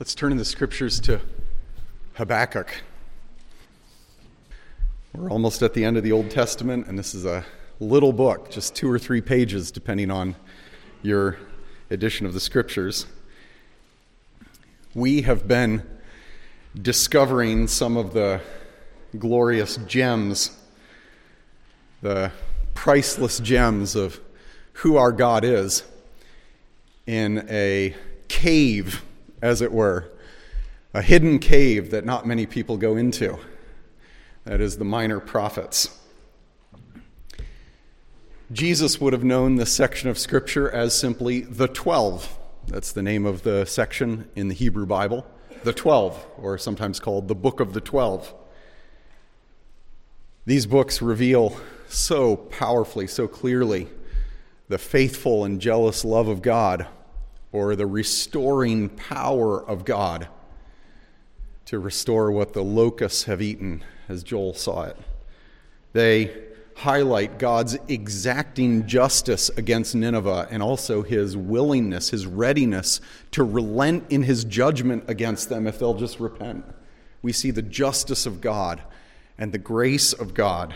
Let's turn in the scriptures to Habakkuk. We're almost at the end of the Old Testament, and this is a little book, just two or three pages, depending on your edition of the scriptures. We have been discovering some of the glorious gems, the priceless gems of who our God is in a cave as it were, a hidden cave that not many people go into. That is the minor prophets. Jesus would have known this section of Scripture as simply the Twelve. That's the name of the section in the Hebrew Bible, the Twelve, or sometimes called the Book of the Twelve. These books reveal so powerfully, so clearly, the faithful and jealous love of God or the restoring power of God to restore what the locusts have eaten, as Joel saw it. They highlight God's exacting justice against Nineveh and also his willingness, his readiness to relent in his judgment against them if they'll just repent. We see the justice of God and the grace of God.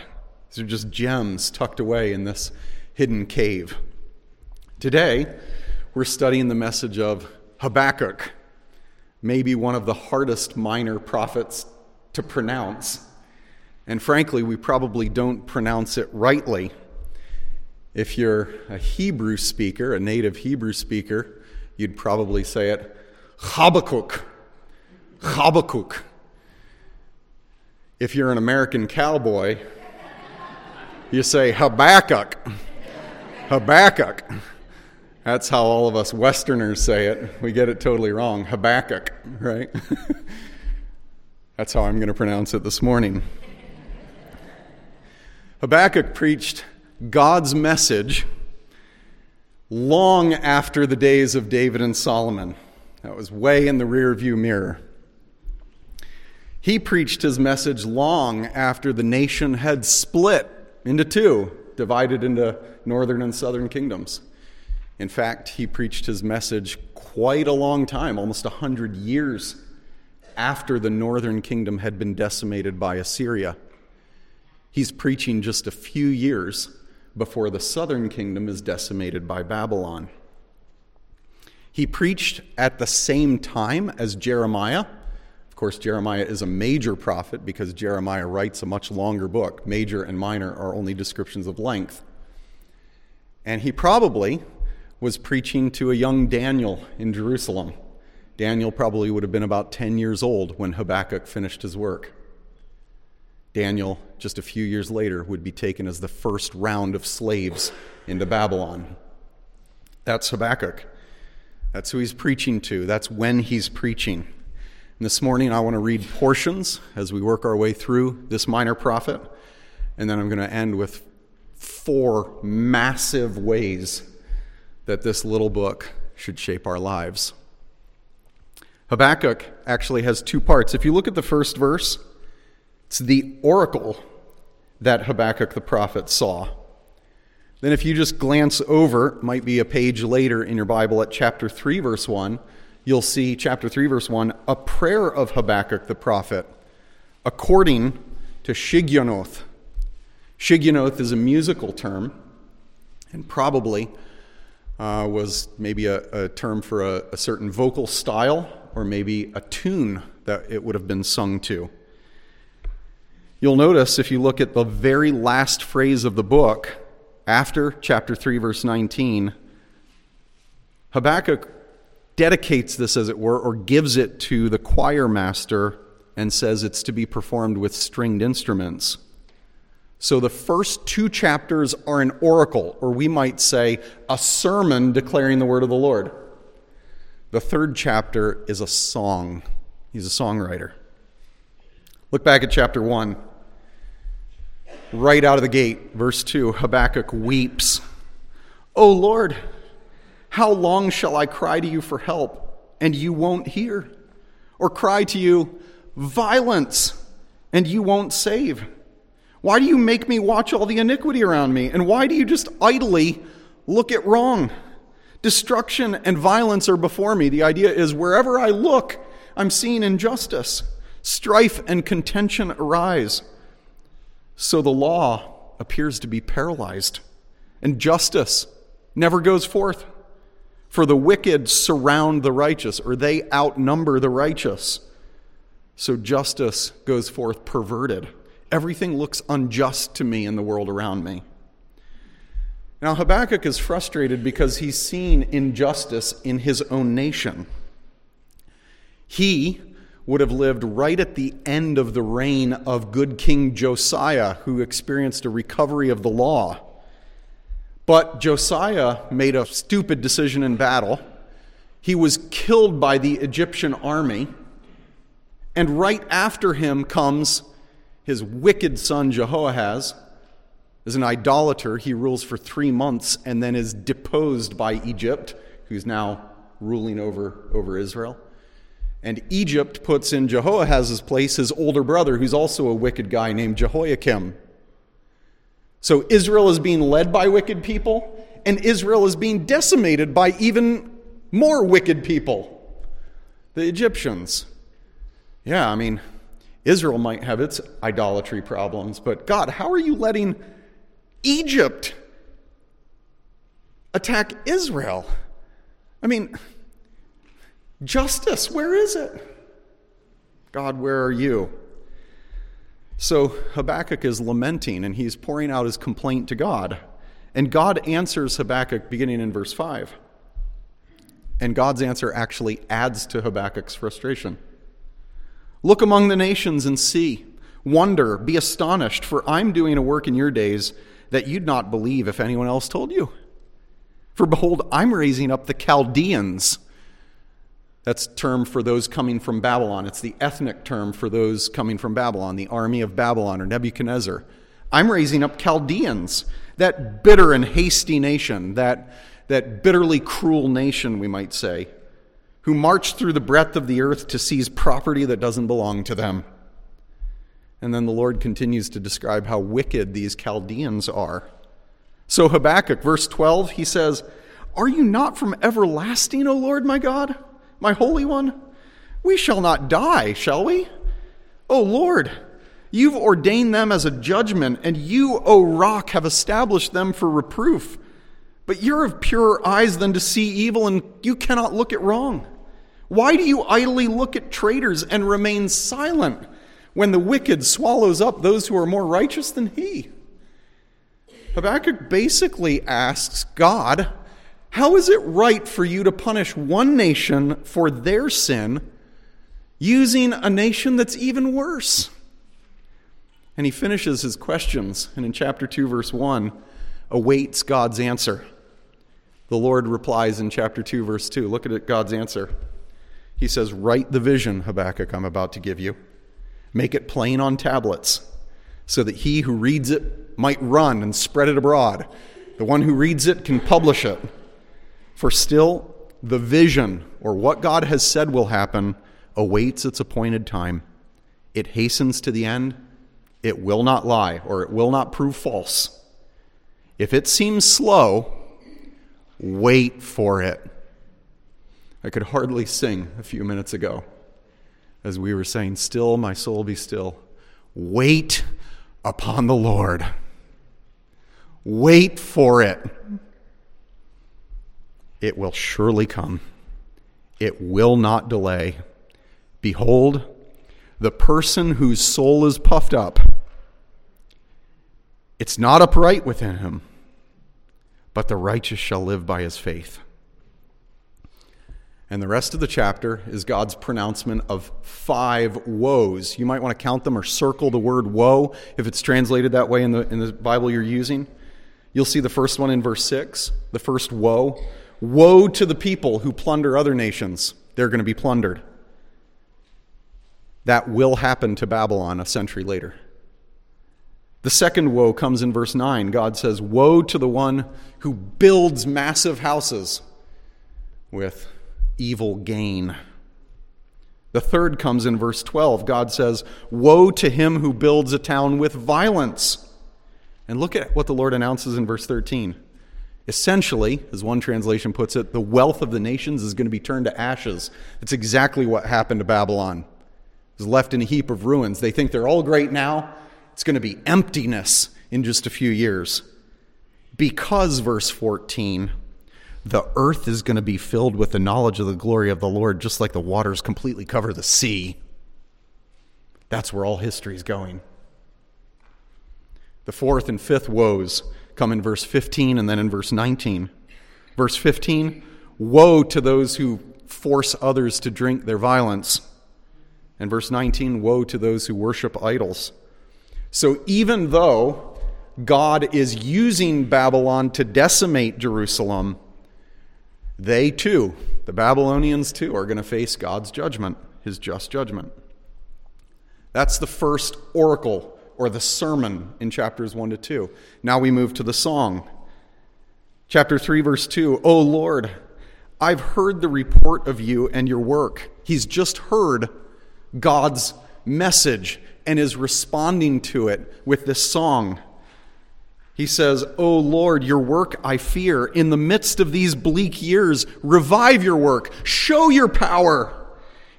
These are just gems tucked away in this hidden cave. Today, we're studying the message of Habakkuk, maybe one of the hardest minor prophets to pronounce. And frankly, we probably don't pronounce it rightly. If you're a Hebrew speaker, a native Hebrew speaker, you'd probably say it Habakkuk. Habakkuk. If you're an American cowboy, you say Habakkuk. Habakkuk. That's how all of us Westerners say it. We get it totally wrong. Habakkuk, right? That's how I'm going to pronounce it this morning. Habakkuk preached God's message long after the days of David and Solomon. That was way in the rearview mirror. He preached his message long after the nation had split into two, divided into northern and southern kingdoms. In fact, he preached his message quite a long time, almost a hundred years after the northern kingdom had been decimated by Assyria. He's preaching just a few years before the southern kingdom is decimated by Babylon. He preached at the same time as Jeremiah. Of course, Jeremiah is a major prophet because Jeremiah writes a much longer book. Major and minor are only descriptions of length. And he probably was preaching to a young Daniel in Jerusalem. Daniel probably would have been about 10 years old when Habakkuk finished his work. Daniel, just a few years later, would be taken as the first round of slaves into Babylon. That's Habakkuk. That's who he's preaching to. That's when he's preaching. And this morning, I want to read portions as we work our way through this minor prophet. And then I'm going to end with four massive ways that this little book should shape our lives. Habakkuk actually has two parts. If you look at the first verse, it's the oracle that Habakkuk the prophet saw. Then, if you just glance over, might be a page later in your Bible at chapter 3, verse 1, you'll see chapter 3, verse 1, a prayer of Habakkuk the prophet according to Shigionoth. Shigionoth is a musical term, and probably uh, was maybe a, a term for a, a certain vocal style or maybe a tune that it would have been sung to. You'll notice if you look at the very last phrase of the book, after chapter 3, verse 19, Habakkuk dedicates this, as it were, or gives it to the choir master and says it's to be performed with stringed instruments. So the first two chapters are an oracle, or we might say a sermon declaring the word of the Lord. The third chapter is a song. He's a songwriter. Look back at chapter 1. Right out of the gate, verse 2 Habakkuk weeps. O Lord, how long shall I cry to you for help, and you won't hear? Or cry to you, violence, and you won't save? Why do you make me watch all the iniquity around me? And why do you just idly look at wrong? Destruction and violence are before me. The idea is wherever I look, I'm seeing injustice. Strife and contention arise. So the law appears to be paralyzed, and justice never goes forth. For the wicked surround the righteous, or they outnumber the righteous. So justice goes forth perverted. Everything looks unjust to me in the world around me. Now, Habakkuk is frustrated because he's seen injustice in his own nation. He would have lived right at the end of the reign of good King Josiah, who experienced a recovery of the law. But Josiah made a stupid decision in battle. He was killed by the Egyptian army. And right after him comes his wicked son Jehoahaz. is an idolater, he rules for three months and then is deposed by Egypt, who's now ruling over, over Israel. And Egypt puts in Jehoahaz's place his older brother, who's also a wicked guy named Jehoiakim. So Israel is being led by wicked people, and Israel is being decimated by even more wicked people the Egyptians. Yeah, I mean, Israel might have its idolatry problems, but God, how are you letting Egypt attack Israel? I mean, justice, where is it? God, where are you? So Habakkuk is lamenting and he's pouring out his complaint to God. And God answers Habakkuk beginning in verse 5. And God's answer actually adds to Habakkuk's frustration. Look among the nations and see. Wonder, be astonished, for I'm doing a work in your days that you'd not believe if anyone else told you. For behold, I'm raising up the Chaldeans. That's term for those coming from Babylon. It's the ethnic term for those coming from Babylon, the army of Babylon or Nebuchadnezzar. I'm raising up Chaldeans, that bitter and hasty nation, that, that bitterly cruel nation, we might say who march through the breadth of the earth to seize property that doesn't belong to them. And then the Lord continues to describe how wicked these Chaldeans are. So, Habakkuk, verse 12, he says, Are you not from everlasting, O Lord my God, my Holy One? We shall not die, shall we? O Lord, you've ordained them as a judgment, and you, O rock, have established them for reproof. But you're of purer eyes than to see evil, and you cannot look at wrong. Why do you idly look at traitors and remain silent when the wicked swallows up those who are more righteous than he? Habakkuk basically asks God, How is it right for you to punish one nation for their sin using a nation that's even worse? And he finishes his questions, and in chapter 2, verse 1, awaits God's answer. The Lord replies in chapter 2, verse 2. Look at God's answer. He says, Write the vision, Habakkuk, I'm about to give you. Make it plain on tablets, so that he who reads it might run and spread it abroad. The one who reads it can publish it. For still, the vision, or what God has said will happen, awaits its appointed time. It hastens to the end. It will not lie, or it will not prove false. If it seems slow, wait for it I could hardly sing a few minutes ago as we were saying, Still, my soul be still. Wait upon the Lord. Wait for it. It will surely come. It will not delay. Behold, the person whose soul is puffed up, it's not upright within him, but the righteous shall live by his faith. And the rest of the chapter is God's pronouncement of five woes. You might want to count them or circle the word woe if it's translated that way in the, in the Bible you're using. You'll see the first one in verse 6, the first woe. Woe to the people who plunder other nations. They're going to be plundered. That will happen to Babylon a century later. The second woe comes in verse 9. God says, Woe to the one who builds massive houses with evil gain. The third comes in verse 12. God says, Woe to him who builds a town with violence. And look at what the Lord announces in verse 13 Essentially, as one translation puts it, the wealth of the nations is going to be turned to ashes. That's exactly what happened to Babylon. It was left in a heap of ruins. They think they're all great now. It's going to be emptiness in just a few years. Because, verse 14, the earth is going to be filled with the knowledge of the glory of the Lord, just like the waters completely cover the sea. That's where all history is going. The fourth and fifth woes come in verse 15 and then in verse 19. Verse 15 Woe to those who force others to drink their violence. And verse 19 Woe to those who worship idols. So even though God is using Babylon to decimate Jerusalem, they too, the Babylonians too, are going to face God's judgment, his just judgment. That's the first oracle or the sermon in chapters 1 to 2. Now we move to the song. Chapter 3, verse 2 O Lord, I've heard the report of you and your work. He's just heard God's message and is responding to it with this song. He says, O Lord, your work I fear. In the midst of these bleak years, revive your work, show your power.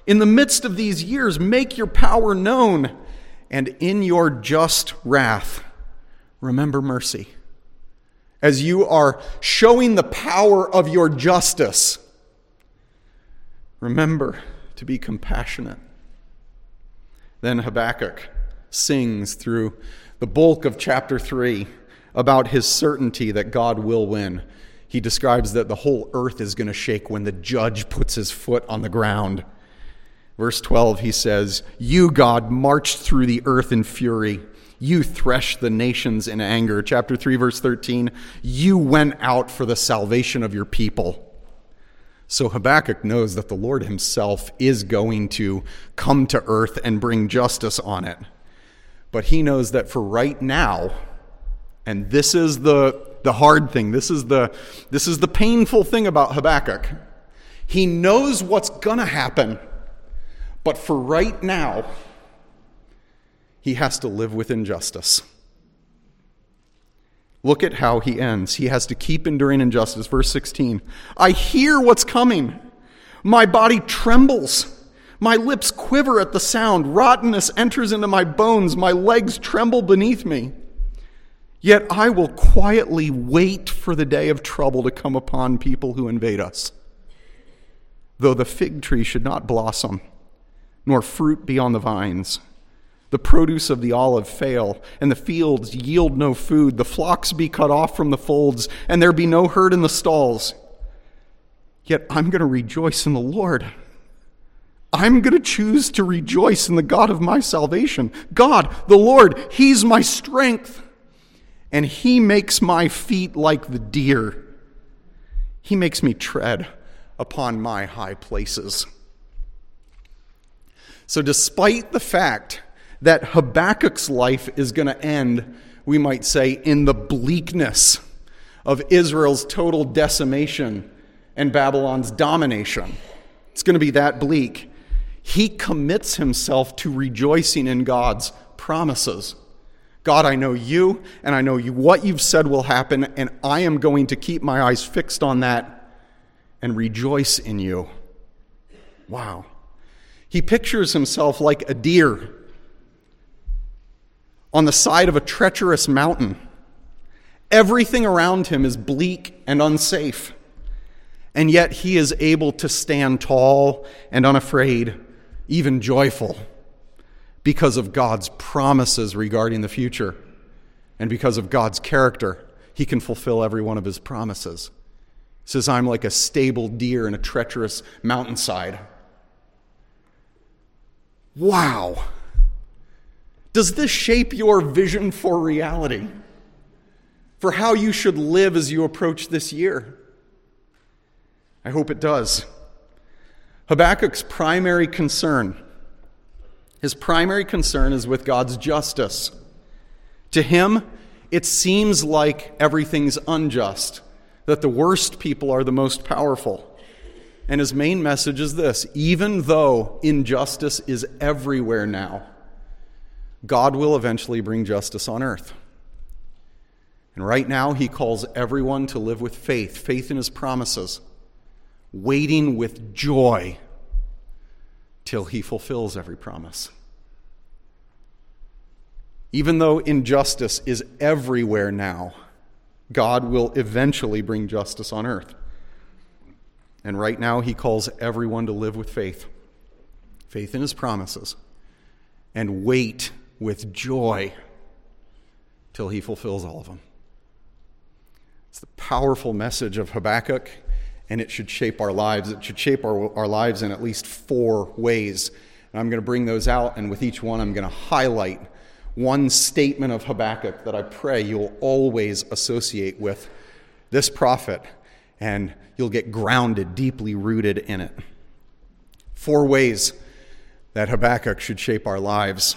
In the midst of these years, make your power known. And in your just wrath, remember mercy. As you are showing the power of your justice, remember to be compassionate. Then Habakkuk sings through the bulk of chapter 3 about his certainty that God will win. He describes that the whole earth is going to shake when the judge puts his foot on the ground. Verse 12, he says, You, God, marched through the earth in fury. You threshed the nations in anger. Chapter 3, verse 13, You went out for the salvation of your people. So Habakkuk knows that the Lord himself is going to come to earth and bring justice on it. But he knows that for right now, and this is the, the hard thing, this is the, this is the painful thing about Habakkuk. He knows what's going to happen, but for right now, he has to live with injustice. Look at how he ends. He has to keep enduring injustice. Verse 16 I hear what's coming. My body trembles. My lips quiver at the sound. Rottenness enters into my bones. My legs tremble beneath me. Yet I will quietly wait for the day of trouble to come upon people who invade us. Though the fig tree should not blossom, nor fruit be on the vines, the produce of the olive fail, and the fields yield no food, the flocks be cut off from the folds, and there be no herd in the stalls. Yet I'm going to rejoice in the Lord. I'm going to choose to rejoice in the God of my salvation. God, the Lord, He's my strength and he makes my feet like the deer. He makes me tread upon my high places. So, despite the fact that Habakkuk's life is going to end, we might say, in the bleakness of Israel's total decimation and Babylon's domination, it's going to be that bleak. He commits himself to rejoicing in God's promises. God, I know you, and I know you, what you've said will happen, and I am going to keep my eyes fixed on that and rejoice in you. Wow. He pictures himself like a deer on the side of a treacherous mountain. Everything around him is bleak and unsafe, and yet he is able to stand tall and unafraid, even joyful because of God's promises regarding the future and because of God's character. He can fulfill every one of his promises. He says, I'm like a stable deer in a treacherous mountainside. Wow. Does this shape your vision for reality? For how you should live as you approach this year? I hope it does. Habakkuk's primary concern his primary concern is with God's justice. To him, it seems like everything's unjust, that the worst people are the most powerful. And his main message is this even though injustice is everywhere now, God will eventually bring justice on earth. And right now, he calls everyone to live with faith, faith in his promises, waiting with joy till he fulfills every promise. Even though injustice is everywhere now, God will eventually bring justice on earth. And right now, he calls everyone to live with faith faith in his promises, and wait with joy till he fulfills all of them. It's the powerful message of Habakkuk, and it should shape our lives. It should shape our, our lives in at least four ways. And I'm going to bring those out, and with each one, I'm going to highlight one statement of Habakkuk that I pray you'll always associate with this prophet, and you'll get grounded, deeply rooted in it. Four ways that Habakkuk should shape our lives.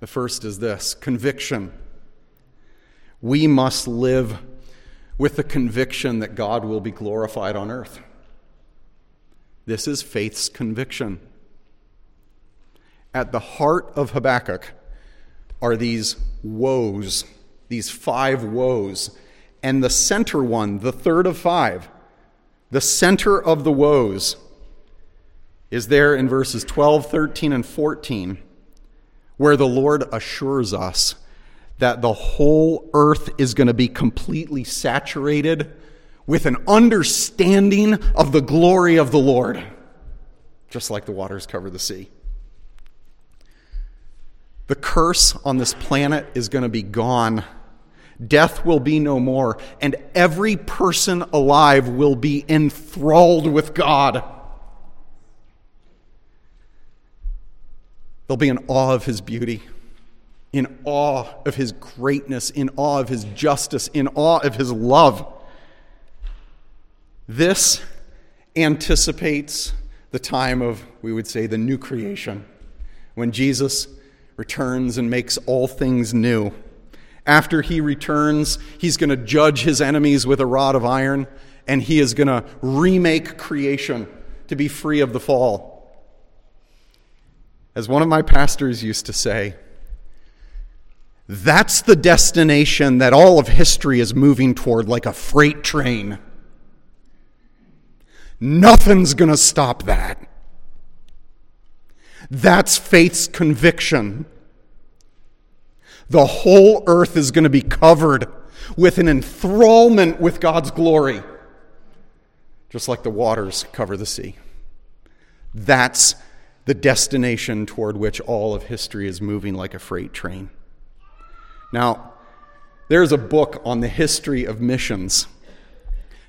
The first is this conviction. We must live with the conviction that God will be glorified on earth. This is faith's conviction. At the heart of Habakkuk are these woes, these five woes. And the center one, the third of five, the center of the woes, is there in verses 12, 13, and 14, where the Lord assures us that the whole earth is going to be completely saturated with an understanding of the glory of the Lord, just like the waters cover the sea. The curse on this planet is going to be gone. Death will be no more, and every person alive will be enthralled with God. They'll be in awe of his beauty, in awe of his greatness, in awe of his justice, in awe of his love. This anticipates the time of, we would say, the new creation, when Jesus returns and makes all things new. After he returns, he's going to judge his enemies with a rod of iron, and he is going to remake creation to be free of the fall. As one of my pastors used to say, that's the destination that all of history is moving toward like a freight train. Nothing's going to stop that. That's faith's conviction. The whole earth is going to be covered with an enthrallment with God's glory, just like the waters cover the sea. That's the destination toward which all of history is moving like a freight train. Now, there's a book on the history of missions.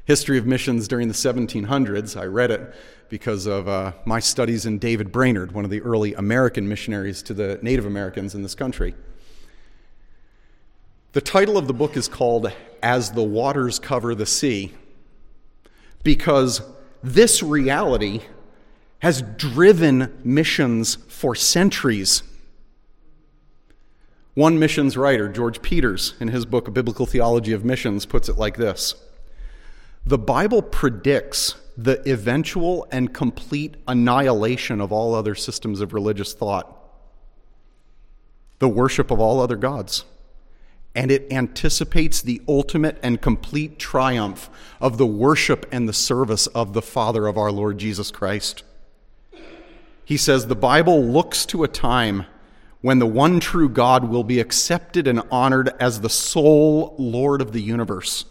History of missions during the 1700s. I read it because of uh, my studies in David Brainerd, one of the early American missionaries to the Native Americans in this country. The title of the book is called As the Waters Cover the Sea because this reality has driven missions for centuries. One missions writer, George Peters, in his book, A Biblical Theology of Missions, puts it like this The Bible predicts the eventual and complete annihilation of all other systems of religious thought, the worship of all other gods. And it anticipates the ultimate and complete triumph of the worship and the service of the Father of our Lord Jesus Christ. He says the Bible looks to a time when the one true God will be accepted and honored as the sole Lord of the universe.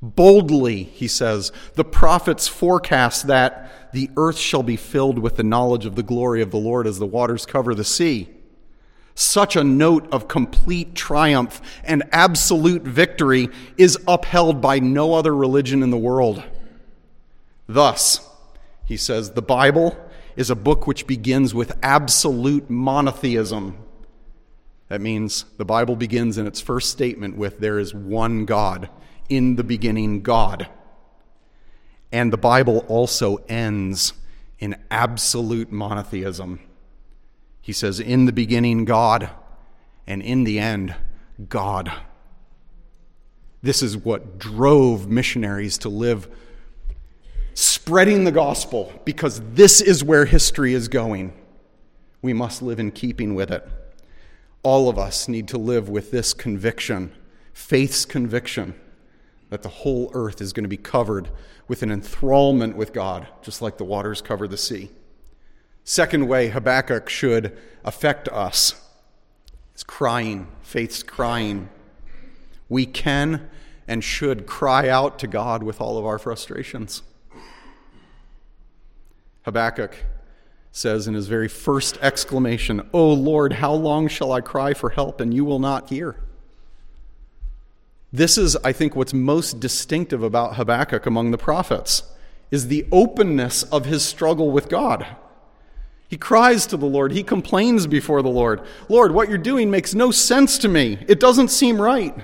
Boldly, he says, the prophets forecast that the earth shall be filled with the knowledge of the glory of the Lord as the waters cover the sea. Such a note of complete triumph and absolute victory is upheld by no other religion in the world. Thus, he says, the Bible is a book which begins with absolute monotheism. That means the Bible begins in its first statement with, There is one God in the beginning God. And the Bible also ends in absolute monotheism. He says, In the beginning, God, and in the end, God. This is what drove missionaries to live spreading the gospel because this is where history is going. We must live in keeping with it. All of us need to live with this conviction faith's conviction that the whole earth is going to be covered with an enthrallment with God, just like the waters cover the sea. Second way Habakkuk should affect us is crying, faith's crying. We can and should cry out to God with all of our frustrations. Habakkuk says in his very first exclamation, O Lord, how long shall I cry for help and you will not hear? This is, I think, what's most distinctive about Habakkuk among the prophets is the openness of his struggle with God. He cries to the Lord. He complains before the Lord. Lord, what you're doing makes no sense to me. It doesn't seem right.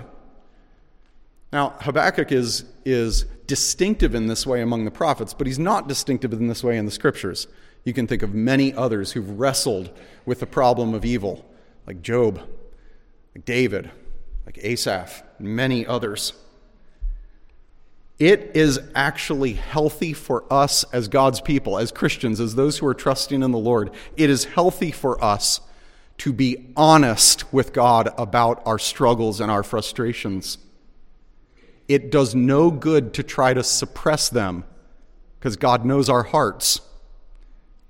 Now, Habakkuk is, is distinctive in this way among the prophets, but he's not distinctive in this way in the scriptures. You can think of many others who've wrestled with the problem of evil, like Job, like David, like Asaph, many others. It is actually healthy for us as God's people, as Christians, as those who are trusting in the Lord. It is healthy for us to be honest with God about our struggles and our frustrations. It does no good to try to suppress them because God knows our hearts.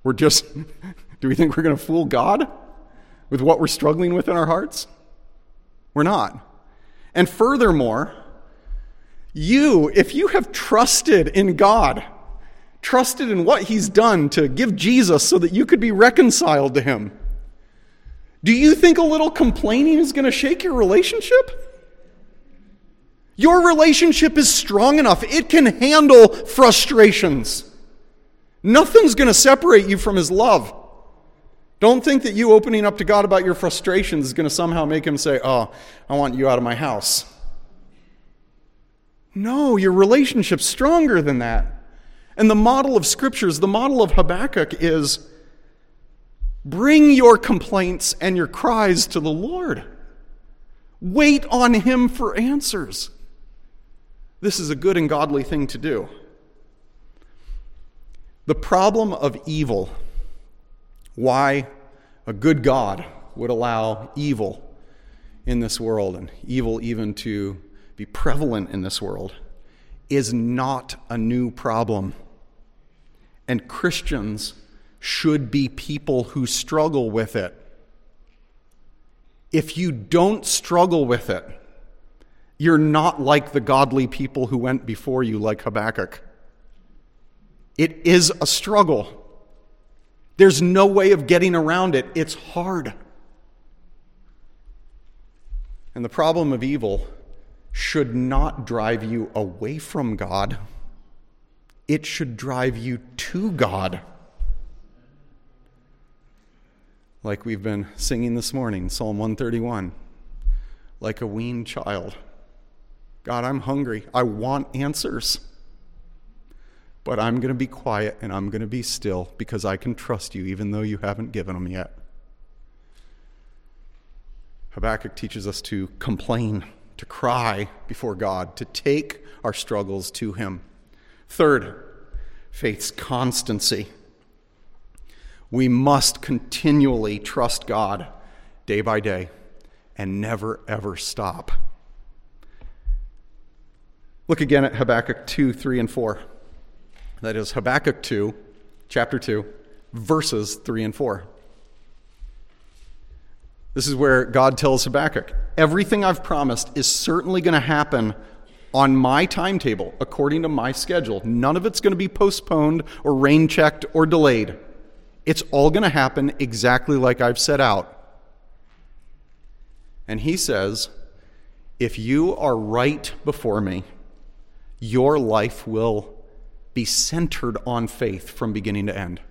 We're just, do we think we're going to fool God with what we're struggling with in our hearts? We're not. And furthermore, you, if you have trusted in God, trusted in what He's done to give Jesus so that you could be reconciled to Him, do you think a little complaining is going to shake your relationship? Your relationship is strong enough, it can handle frustrations. Nothing's going to separate you from His love. Don't think that you opening up to God about your frustrations is going to somehow make Him say, Oh, I want you out of my house. No, your relationship's stronger than that. And the model of scriptures, the model of Habakkuk is bring your complaints and your cries to the Lord. Wait on Him for answers. This is a good and godly thing to do. The problem of evil, why a good God would allow evil in this world and evil even to be prevalent in this world is not a new problem. And Christians should be people who struggle with it. If you don't struggle with it, you're not like the godly people who went before you, like Habakkuk. It is a struggle. There's no way of getting around it. It's hard. And the problem of evil should not drive you away from God, it should drive you to God. Like we've been singing this morning, Psalm 131, like a weaned child. God, I'm hungry. I want answers. But I'm going to be quiet and I'm going to be still because I can trust you even though you haven't given them yet. Habakkuk teaches us to complain to cry before God, to take our struggles to Him. Third, faith's constancy. We must continually trust God day by day and never, ever stop. Look again at Habakkuk 2, 3, and 4. That is Habakkuk 2, chapter 2, verses 3 and 4. This is where God tells Habakkuk, everything I've promised is certainly going to happen on my timetable, according to my schedule. None of it's going to be postponed or rain checked or delayed. It's all going to happen exactly like I've set out. And he says, if you are right before me, your life will be centered on faith from beginning to end.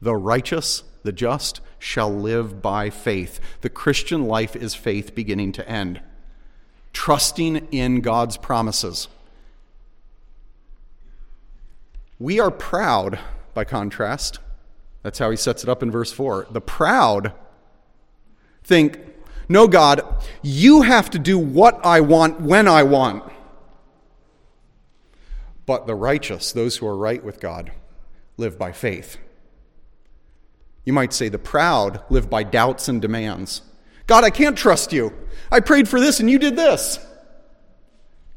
The righteous the just shall live by faith. The Christian life is faith beginning to end, trusting in God's promises. We are proud, by contrast. That's how he sets it up in verse 4. The proud think, No, God, you have to do what I want when I want. But the righteous, those who are right with God, live by faith. You might say the proud live by doubts and demands. God, I can't trust you. I prayed for this and you did this.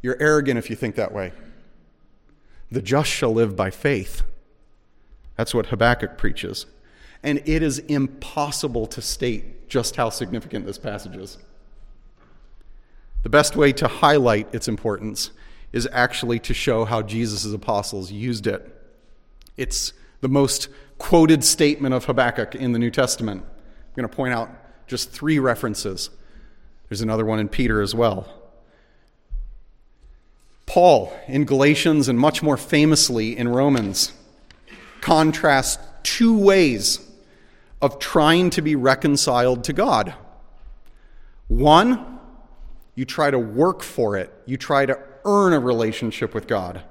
You're arrogant if you think that way. The just shall live by faith. That's what Habakkuk preaches. And it is impossible to state just how significant this passage is. The best way to highlight its importance is actually to show how Jesus' apostles used it. It's the most quoted statement of Habakkuk in the New Testament. I'm going to point out just three references. There's another one in Peter as well. Paul in Galatians and much more famously in Romans contrasts two ways of trying to be reconciled to God. One, you try to work for it, you try to earn a relationship with God.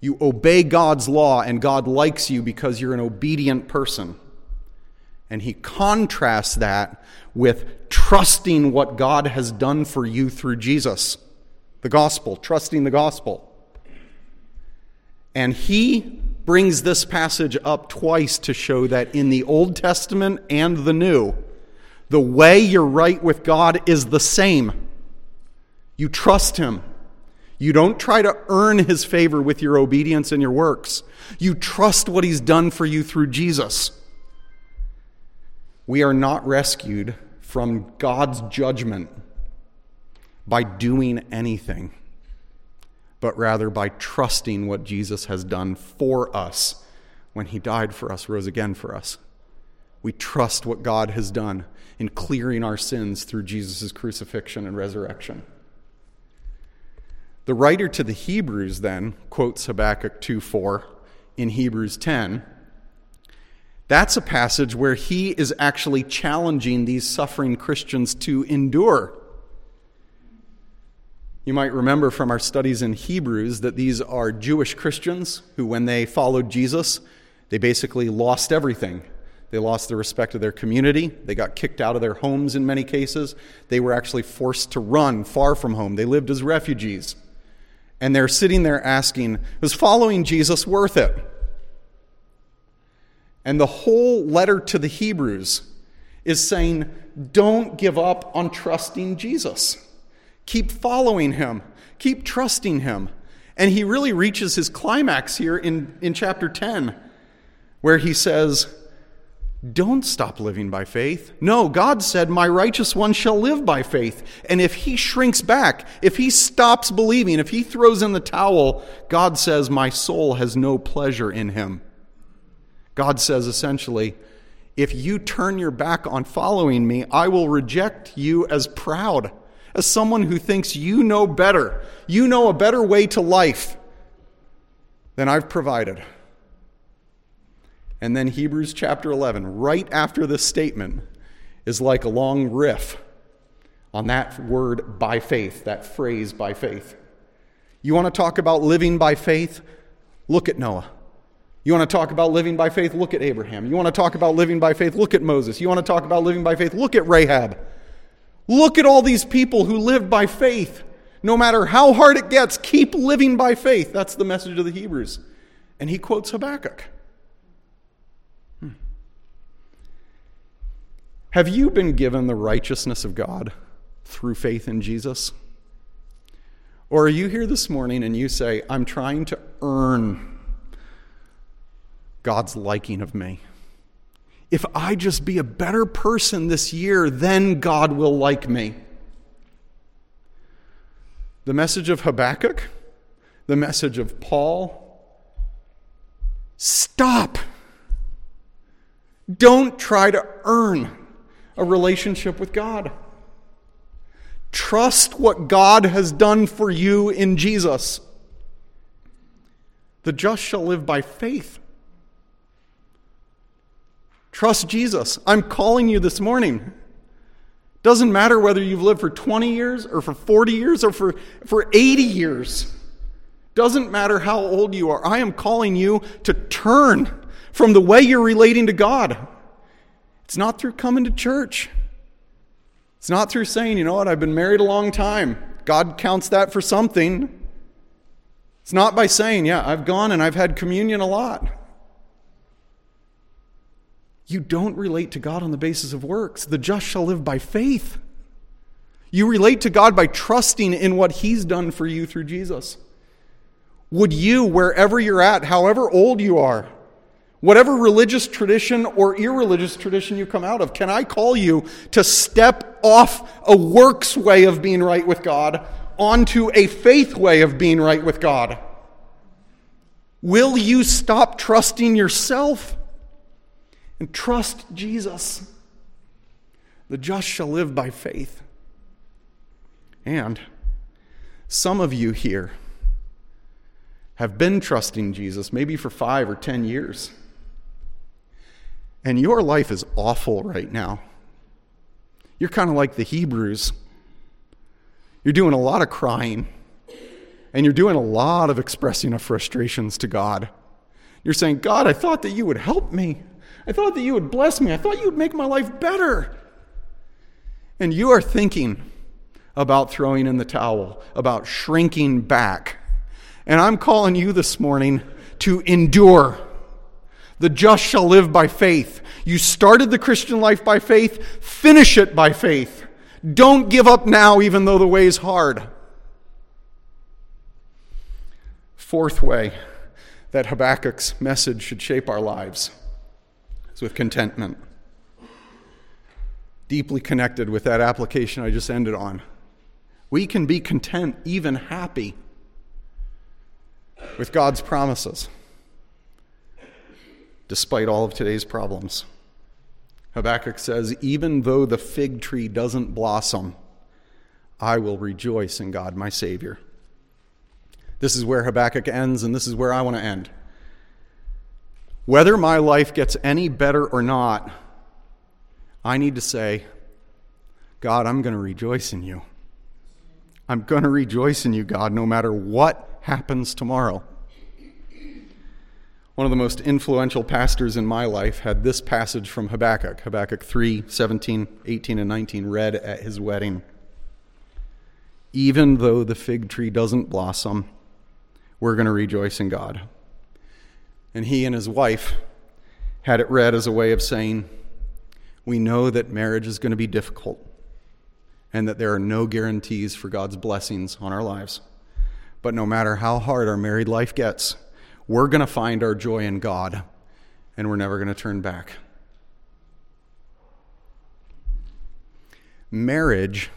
You obey God's law, and God likes you because you're an obedient person. And he contrasts that with trusting what God has done for you through Jesus, the gospel, trusting the gospel. And he brings this passage up twice to show that in the Old Testament and the New, the way you're right with God is the same. You trust him. You don't try to earn his favor with your obedience and your works. You trust what he's done for you through Jesus. We are not rescued from God's judgment by doing anything, but rather by trusting what Jesus has done for us when he died for us, rose again for us. We trust what God has done in clearing our sins through Jesus' crucifixion and resurrection. The writer to the Hebrews then quotes Habakkuk 2 4 in Hebrews 10 that's a passage where he is actually challenging these suffering Christians to endure. You might remember from our studies in Hebrews that these are Jewish Christians who, when they followed Jesus, they basically lost everything. They lost the respect of their community. They got kicked out of their homes in many cases. They were actually forced to run far from home. They lived as refugees. And they're sitting there asking, Was following Jesus worth it? And the whole letter to the Hebrews is saying, don't give up on trusting Jesus. Keep following him, keep trusting him. And he really reaches his climax here in, in chapter 10, where he says, Don't stop living by faith. No, God said, My righteous one shall live by faith. And if he shrinks back, if he stops believing, if he throws in the towel, God says, My soul has no pleasure in him. God says essentially, if you turn your back on following me, I will reject you as proud, as someone who thinks you know better, you know a better way to life than I've provided. And then Hebrews chapter 11, right after this statement, is like a long riff on that word by faith, that phrase by faith. You want to talk about living by faith? Look at Noah. You want to talk about living by faith? Look at Abraham. You want to talk about living by faith? Look at Moses. You want to talk about living by faith? Look at Rahab. Look at all these people who live by faith. No matter how hard it gets, keep living by faith. That's the message of the Hebrews. And he quotes Habakkuk. Have you been given the righteousness of God through faith in Jesus? Or are you here this morning and you say, I'm trying to earn God's liking of me. If I just be a better person this year, then God will like me. The message of Habakkuk, the message of Paul stop. Don't try to earn a relationship with God. Trust what God has done for you in Jesus. The just shall live by faith. Trust Jesus. I'm calling you this morning. Doesn't matter whether you've lived for 20 years or for 40 years or for, for 80 years. Doesn't matter how old you are. I am calling you to turn from the way you're relating to God. It's not through coming to church. It's not through saying, you know what, I've been married a long time. God counts that for something. It's not by saying, yeah, I've gone and I've had communion a lot. You don't relate to God on the basis of works. The just shall live by faith. You relate to God by trusting in what He's done for you through Jesus. Would you, wherever you're at, however old you are, whatever religious tradition or irreligious tradition you come out of, can I call you to step off a works way of being right with God onto a faith way of being right with God? Will you stop trusting yourself and trust Jesus? The just shall live by faith. And some of you here have been trusting Jesus maybe for five or ten years. And your life is awful right now. You're kind of like the Hebrews. You're doing a lot of crying, and you're doing a lot of expressing of frustrations to God. You're saying, God, I thought that you would help me. I thought that you would bless me. I thought you would make my life better. And you are thinking about throwing in the towel, about shrinking back. And I'm calling you this morning to endure. The just shall live by faith. You started the Christian life by faith, finish it by faith. Don't give up now, even though the way is hard. Fourth way that Habakkuk's message should shape our lives is with contentment. Deeply connected with that application I just ended on. We can be content, even happy, with God's promises despite all of today's problems. Habakkuk says, Even though the fig tree doesn't blossom, I will rejoice in God, my Savior. This is where Habakkuk ends, and this is where I want to end. Whether my life gets any better or not, I need to say, God, I'm going to rejoice in you. I'm going to rejoice in you, God, no matter what happens tomorrow. One of the most influential pastors in my life had this passage from Habakkuk, Habakkuk 3 17, 18, and 19, read at his wedding. Even though the fig tree doesn't blossom, we're going to rejoice in God. And he and his wife had it read as a way of saying, We know that marriage is going to be difficult and that there are no guarantees for God's blessings on our lives. But no matter how hard our married life gets, we're going to find our joy in God and we're never going to turn back. Marriage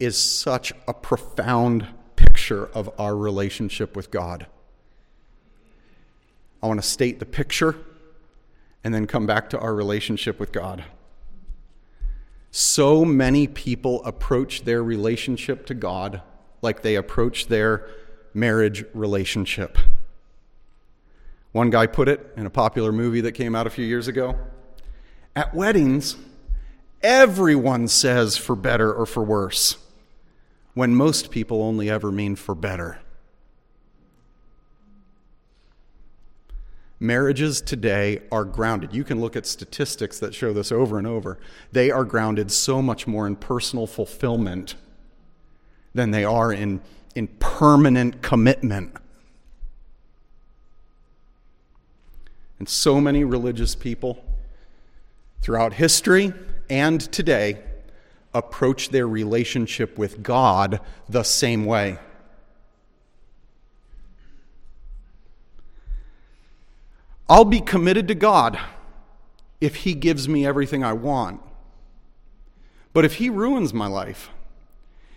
is such a profound picture of our relationship with God. I want to state the picture and then come back to our relationship with God. So many people approach their relationship to God like they approach their marriage relationship. One guy put it in a popular movie that came out a few years ago At weddings, everyone says for better or for worse, when most people only ever mean for better. Marriages today are grounded. You can look at statistics that show this over and over. They are grounded so much more in personal fulfillment than they are in, in permanent commitment. And so many religious people throughout history and today approach their relationship with God the same way. I'll be committed to God if He gives me everything I want. But if He ruins my life,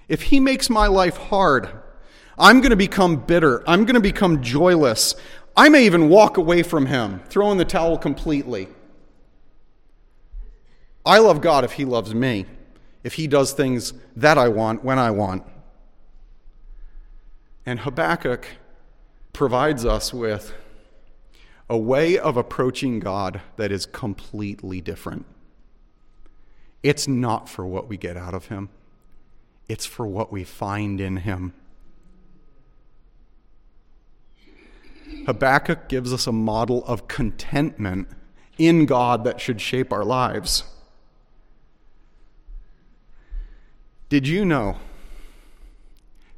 if He makes my life hard, I'm going to become bitter. I'm going to become joyless. I may even walk away from him, throw in the towel completely. I love God if he loves me, if he does things that I want when I want. And Habakkuk provides us with a way of approaching God that is completely different. It's not for what we get out of him, it's for what we find in him. Habakkuk gives us a model of contentment in God that should shape our lives. Did you know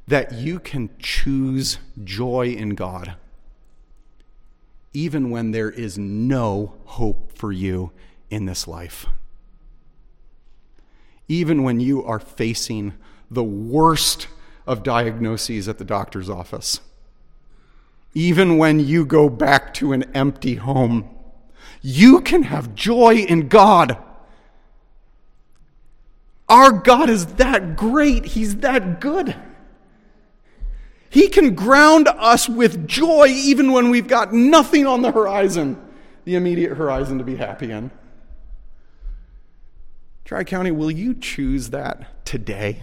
that you can choose joy in God even when there is no hope for you in this life? even when you are facing the worst of diagnoses at the doctor's office, even when you go back to an empty home, you can have joy in God. Our God is that great, He's that good. He can ground us with joy even when we've got nothing on the horizon, the immediate horizon to be happy in. Tri County, will you choose that today?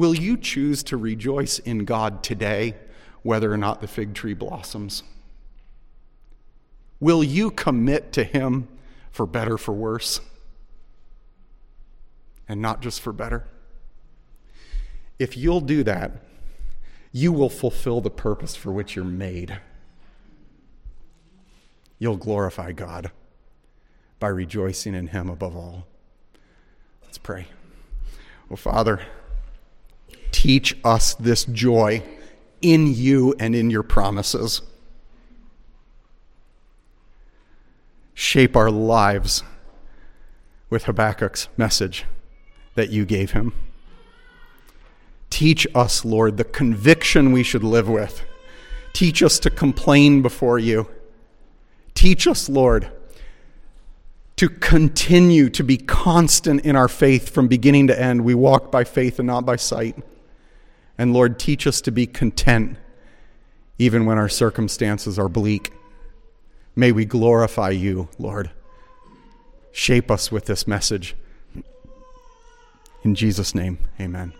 Will you choose to rejoice in God today, whether or not the fig tree blossoms? Will you commit to Him for better, for worse? And not just for better? If you'll do that, you will fulfill the purpose for which you're made. You'll glorify God by rejoicing in Him above all. Let's pray. Well, Father, teach us this joy in you and in your promises. Shape our lives with Habakkuk's message that you gave him. Teach us, Lord, the conviction we should live with. Teach us to complain before you. Teach us, Lord, to continue to be constant in our faith from beginning to end. We walk by faith and not by sight. And Lord, teach us to be content even when our circumstances are bleak. May we glorify you, Lord. Shape us with this message. In Jesus' name, amen.